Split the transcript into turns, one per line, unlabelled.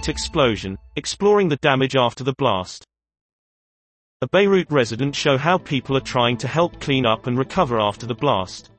Beirut explosion, exploring the damage after the blast. A Beirut resident show how people are trying to help clean up and recover after the blast.